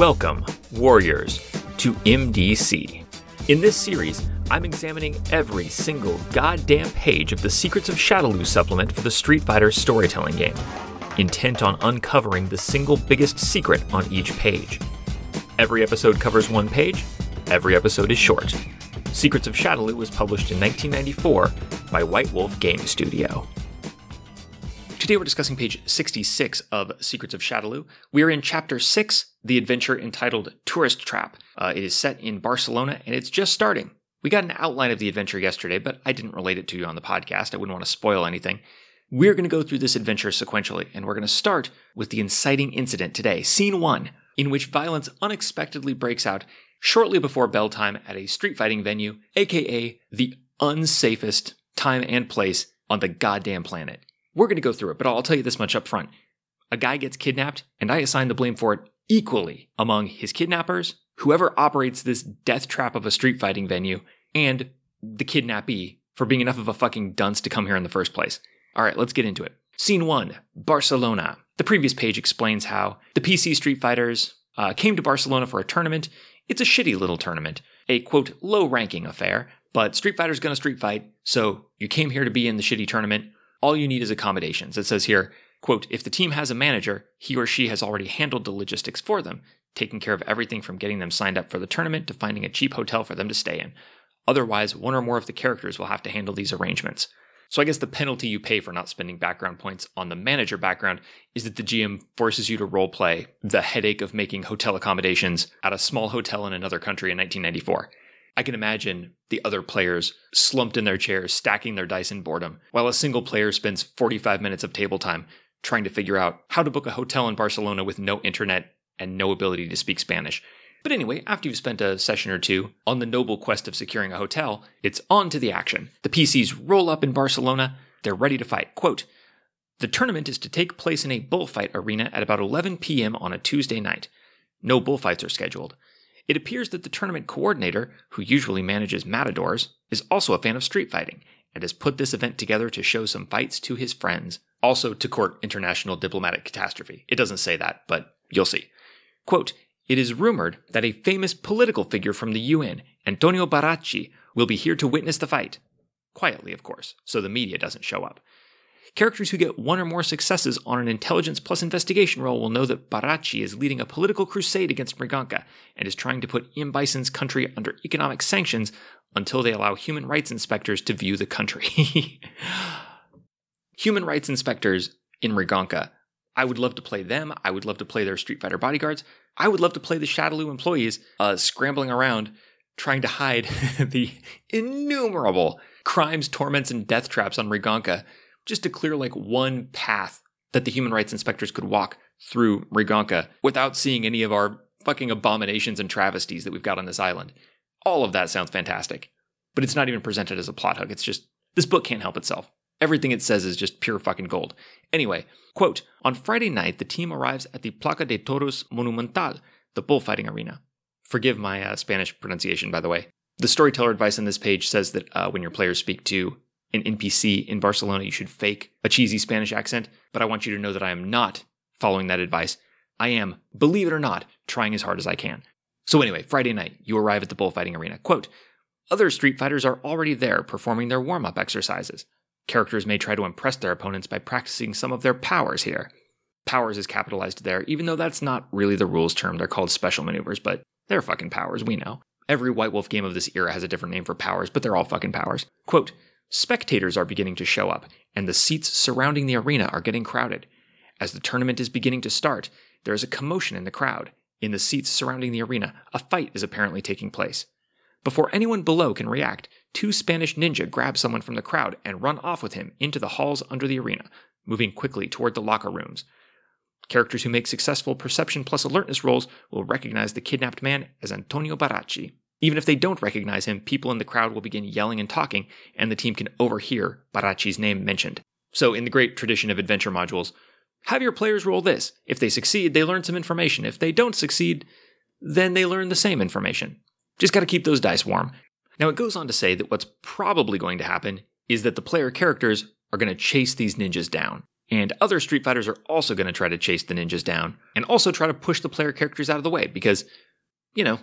Welcome, Warriors, to MDC. In this series, I'm examining every single goddamn page of the Secrets of Shadaloo supplement for the Street Fighter storytelling game, intent on uncovering the single biggest secret on each page. Every episode covers one page, every episode is short. Secrets of Shadaloo was published in 1994 by White Wolf Game Studio. Today we're discussing page 66 of Secrets of Shadaloo. We are in chapter 6, the adventure entitled Tourist Trap. Uh, it is set in Barcelona and it's just starting. We got an outline of the adventure yesterday, but I didn't relate it to you on the podcast. I wouldn't want to spoil anything. We're going to go through this adventure sequentially, and we're going to start with the inciting incident today, scene 1, in which violence unexpectedly breaks out shortly before bell time at a street fighting venue, aka the unsafest time and place on the goddamn planet. We're going to go through it, but I'll tell you this much up front. A guy gets kidnapped, and I assign the blame for it equally among his kidnappers, whoever operates this death trap of a street fighting venue, and the kidnappee for being enough of a fucking dunce to come here in the first place. All right, let's get into it. Scene one Barcelona. The previous page explains how the PC Street Fighters uh, came to Barcelona for a tournament. It's a shitty little tournament, a quote, low ranking affair, but Street Fighter's gonna street fight, so you came here to be in the shitty tournament. All you need is accommodations. It says here, quote, if the team has a manager, he or she has already handled the logistics for them, taking care of everything from getting them signed up for the tournament to finding a cheap hotel for them to stay in. Otherwise, one or more of the characters will have to handle these arrangements. So I guess the penalty you pay for not spending background points on the manager background is that the GM forces you to roleplay the headache of making hotel accommodations at a small hotel in another country in 1994. I can imagine the other players slumped in their chairs, stacking their dice in boredom, while a single player spends 45 minutes of table time trying to figure out how to book a hotel in Barcelona with no internet and no ability to speak Spanish. But anyway, after you've spent a session or two on the noble quest of securing a hotel, it's on to the action. The PCs roll up in Barcelona, they're ready to fight. Quote, the tournament is to take place in a bullfight arena at about 11 p.m. on a Tuesday night. No bullfights are scheduled. It appears that the tournament coordinator, who usually manages matadors, is also a fan of street fighting and has put this event together to show some fights to his friends, also to court international diplomatic catastrophe. It doesn't say that, but you'll see. Quote, it is rumored that a famous political figure from the UN, Antonio Baracci, will be here to witness the fight. Quietly, of course, so the media doesn't show up. Characters who get one or more successes on an intelligence plus investigation roll will know that Baracci is leading a political crusade against Mriganka and is trying to put M. Bison's country under economic sanctions until they allow human rights inspectors to view the country. human rights inspectors in Mriganka. I would love to play them. I would love to play their Street Fighter bodyguards. I would love to play the Shadaloo employees uh, scrambling around trying to hide the innumerable crimes, torments, and death traps on Mriganka just to clear like one path that the human rights inspectors could walk through Mriganka without seeing any of our fucking abominations and travesties that we've got on this island. All of that sounds fantastic. But it's not even presented as a plot hook. It's just, this book can't help itself. Everything it says is just pure fucking gold. Anyway, quote, on Friday night, the team arrives at the Plaza de Toros Monumental, the bullfighting arena. Forgive my uh, Spanish pronunciation, by the way. The storyteller advice on this page says that uh, when your players speak to an NPC in Barcelona, you should fake a cheesy Spanish accent, but I want you to know that I am not following that advice. I am, believe it or not, trying as hard as I can. So, anyway, Friday night, you arrive at the bullfighting arena. Quote Other street fighters are already there performing their warm up exercises. Characters may try to impress their opponents by practicing some of their powers here. Powers is capitalized there, even though that's not really the rules term. They're called special maneuvers, but they're fucking powers, we know. Every White Wolf game of this era has a different name for powers, but they're all fucking powers. Quote Spectators are beginning to show up, and the seats surrounding the arena are getting crowded. As the tournament is beginning to start, there is a commotion in the crowd. In the seats surrounding the arena, a fight is apparently taking place. Before anyone below can react, two Spanish ninja grab someone from the crowd and run off with him into the halls under the arena, moving quickly toward the locker rooms. Characters who make successful perception plus alertness rolls will recognize the kidnapped man as Antonio Baracci. Even if they don't recognize him, people in the crowd will begin yelling and talking, and the team can overhear Baracci's name mentioned. So, in the great tradition of adventure modules, have your players roll this. If they succeed, they learn some information. If they don't succeed, then they learn the same information. Just got to keep those dice warm. Now, it goes on to say that what's probably going to happen is that the player characters are to chase these ninjas down. And other Street Fighters are also going to try to chase the ninjas down and also try to push the player characters out of the way because, you know,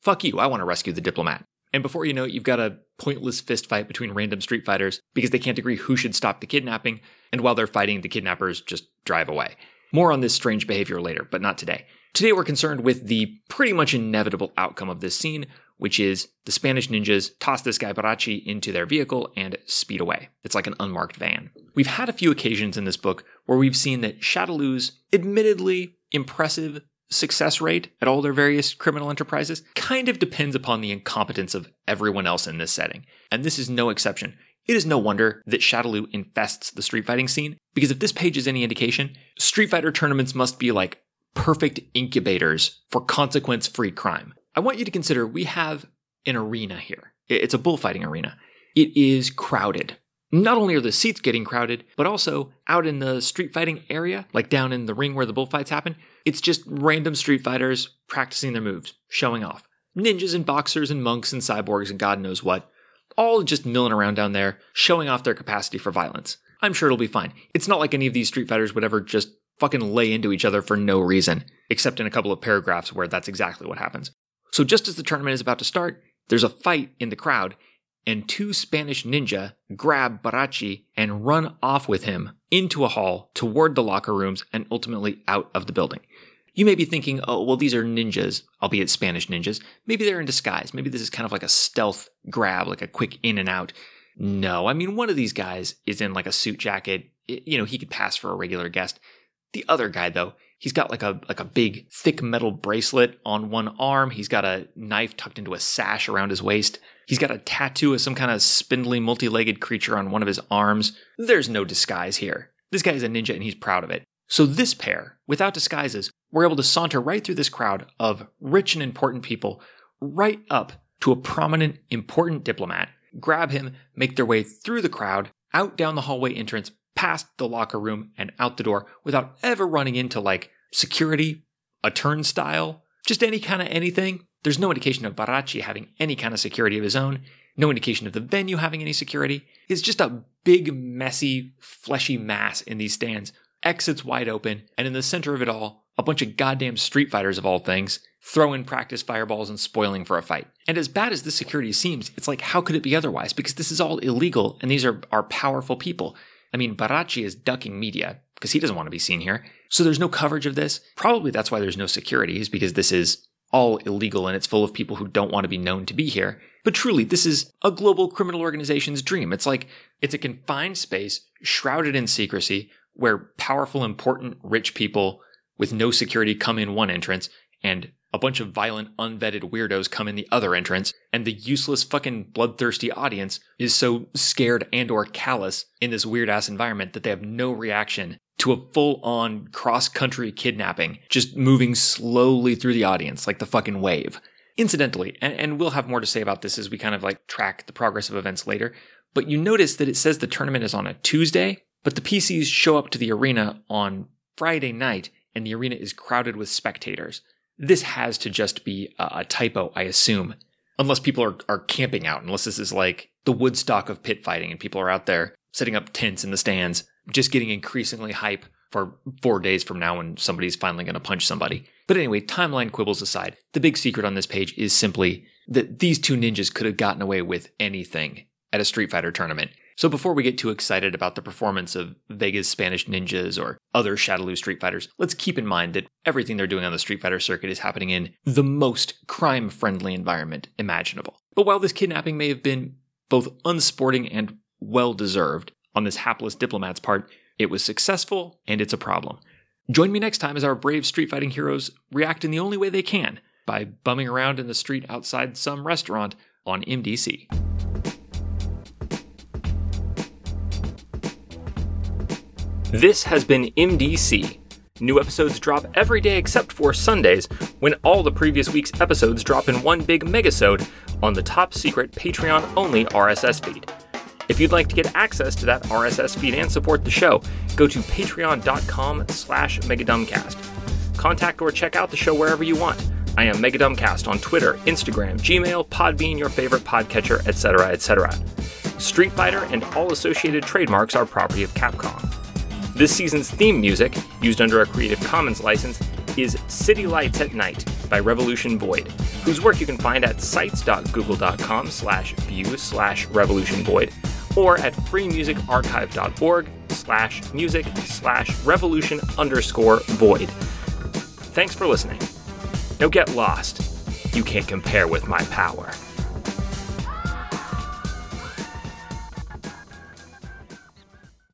fuck you, I want to rescue the diplomat. And before you know it, you've got a pointless fist fight between random Street Fighters because they can't agree who should stop the kidnapping, and while they're fighting, the kidnappers just drive away. More on this strange behavior later, but not today. Today we're concerned with the pretty much inevitable outcome of this scene, which is the Spanish ninjas toss this guy Baracci into their vehicle and speed away. It's like an unmarked van. We've had a few occasions in this book where we've seen that Shadaloo's admittedly impressive success rate at all their various criminal enterprises kind of depends upon the incompetence of everyone else in this setting. And this is no exception. It is no wonder that Shadaloo infests the street fighting scene, because if this page is any indication, Street Fighter tournaments must be like perfect incubators for consequence free crime. I want you to consider we have an arena here. It's a bullfighting arena. It is crowded. Not only are the seats getting crowded, but also out in the street fighting area, like down in the ring where the bullfights happen, it's just random street fighters practicing their moves, showing off. Ninjas and boxers and monks and cyborgs and God knows what, all just milling around down there, showing off their capacity for violence. I'm sure it'll be fine. It's not like any of these street fighters would ever just fucking lay into each other for no reason, except in a couple of paragraphs where that's exactly what happens. So just as the tournament is about to start, there's a fight in the crowd, and two Spanish ninja grab Baracci and run off with him into a hall toward the locker rooms and ultimately out of the building. You may be thinking, oh, well, these are ninjas, albeit Spanish ninjas. Maybe they're in disguise. Maybe this is kind of like a stealth grab, like a quick in and out. No, I mean, one of these guys is in like a suit jacket. You know, he could pass for a regular guest. The other guy, though, he's got like a like a big thick metal bracelet on one arm. He's got a knife tucked into a sash around his waist. He's got a tattoo of some kind of spindly, multi-legged creature on one of his arms. There's no disguise here. This guy is a ninja and he's proud of it. So this pair, without disguises, were able to saunter right through this crowd of rich and important people, right up to a prominent, important diplomat, grab him, make their way through the crowd, out down the hallway entrance, past the locker room and out the door without ever running into like security, a turnstile, just any kind of anything. There's no indication of Baracci having any kind of security of his own, no indication of the venue having any security. It's just a big, messy, fleshy mass in these stands, exits wide open, and in the center of it all, a bunch of goddamn street fighters of all things, throwing practice fireballs and spoiling for a fight. And as bad as this security seems, it's like, how could it be otherwise? Because this is all illegal, and these are, are powerful people. I mean, Baracci is ducking media because he doesn't want to be seen here. So there's no coverage of this. Probably that's why there's no security, is because this is all illegal and it's full of people who don't want to be known to be here. But truly, this is a global criminal organization's dream. It's like it's a confined space shrouded in secrecy where powerful, important, rich people with no security come in one entrance and a bunch of violent, unvetted weirdos come in the other entrance, and the useless fucking bloodthirsty audience is so scared and or callous in this weird ass environment that they have no reaction to a full on cross country kidnapping, just moving slowly through the audience like the fucking wave. Incidentally, and, and we'll have more to say about this as we kind of like track the progress of events later, but you notice that it says the tournament is on a Tuesday, but the PCs show up to the arena on Friday night, and the arena is crowded with spectators. This has to just be a, typo, I assume. Unless people are, are camping out, unless this is like the Woodstock of pit fighting and people are out there setting up tents in the stands, just getting increasingly hype for four days from now when somebody's finally going to punch somebody. But anyway, timeline quibbles aside, the big secret on this page is simply that these two ninjas could have gotten away with anything at a Street Fighter tournament. So before we get too excited about the performance of Vega's Spanish ninjas or other Shadaloo Street Fighters, let's keep in mind that everything they're doing on the Street Fighter circuit is happening in the most crime friendly environment imaginable. But while this kidnapping may have been both unsporting and well deserved on this hapless diplomat's part, it was successful and it's a problem. Join me next time as our brave street fighting heroes react in the only way they can by bumming around in the street outside some restaurant on MDC. This has been MDC. New episodes drop every day except for Sundays, when all the previous week's episodes drop in one big megasode on the top secret Patreon only RSS feed. If you'd like to get access to that RSS feed and support the show, go to patreon.com slash megadumbcast. Contact or check out the show wherever you want. I am Megadumbcast on Twitter, Instagram, Gmail, Podbean, your favorite podcatcher, etc., etc. Street Fighter and all associated trademarks are property of Capcom. This season's theme music, used under a Creative Commons license, is City Lights at Night by Revolution Void, whose work you can find at sites.google.com slash view slash revolution void or at freemusicarchive.org slash music slash revolution underscore void. Thanks for listening. Now get lost. You can't compare with my power.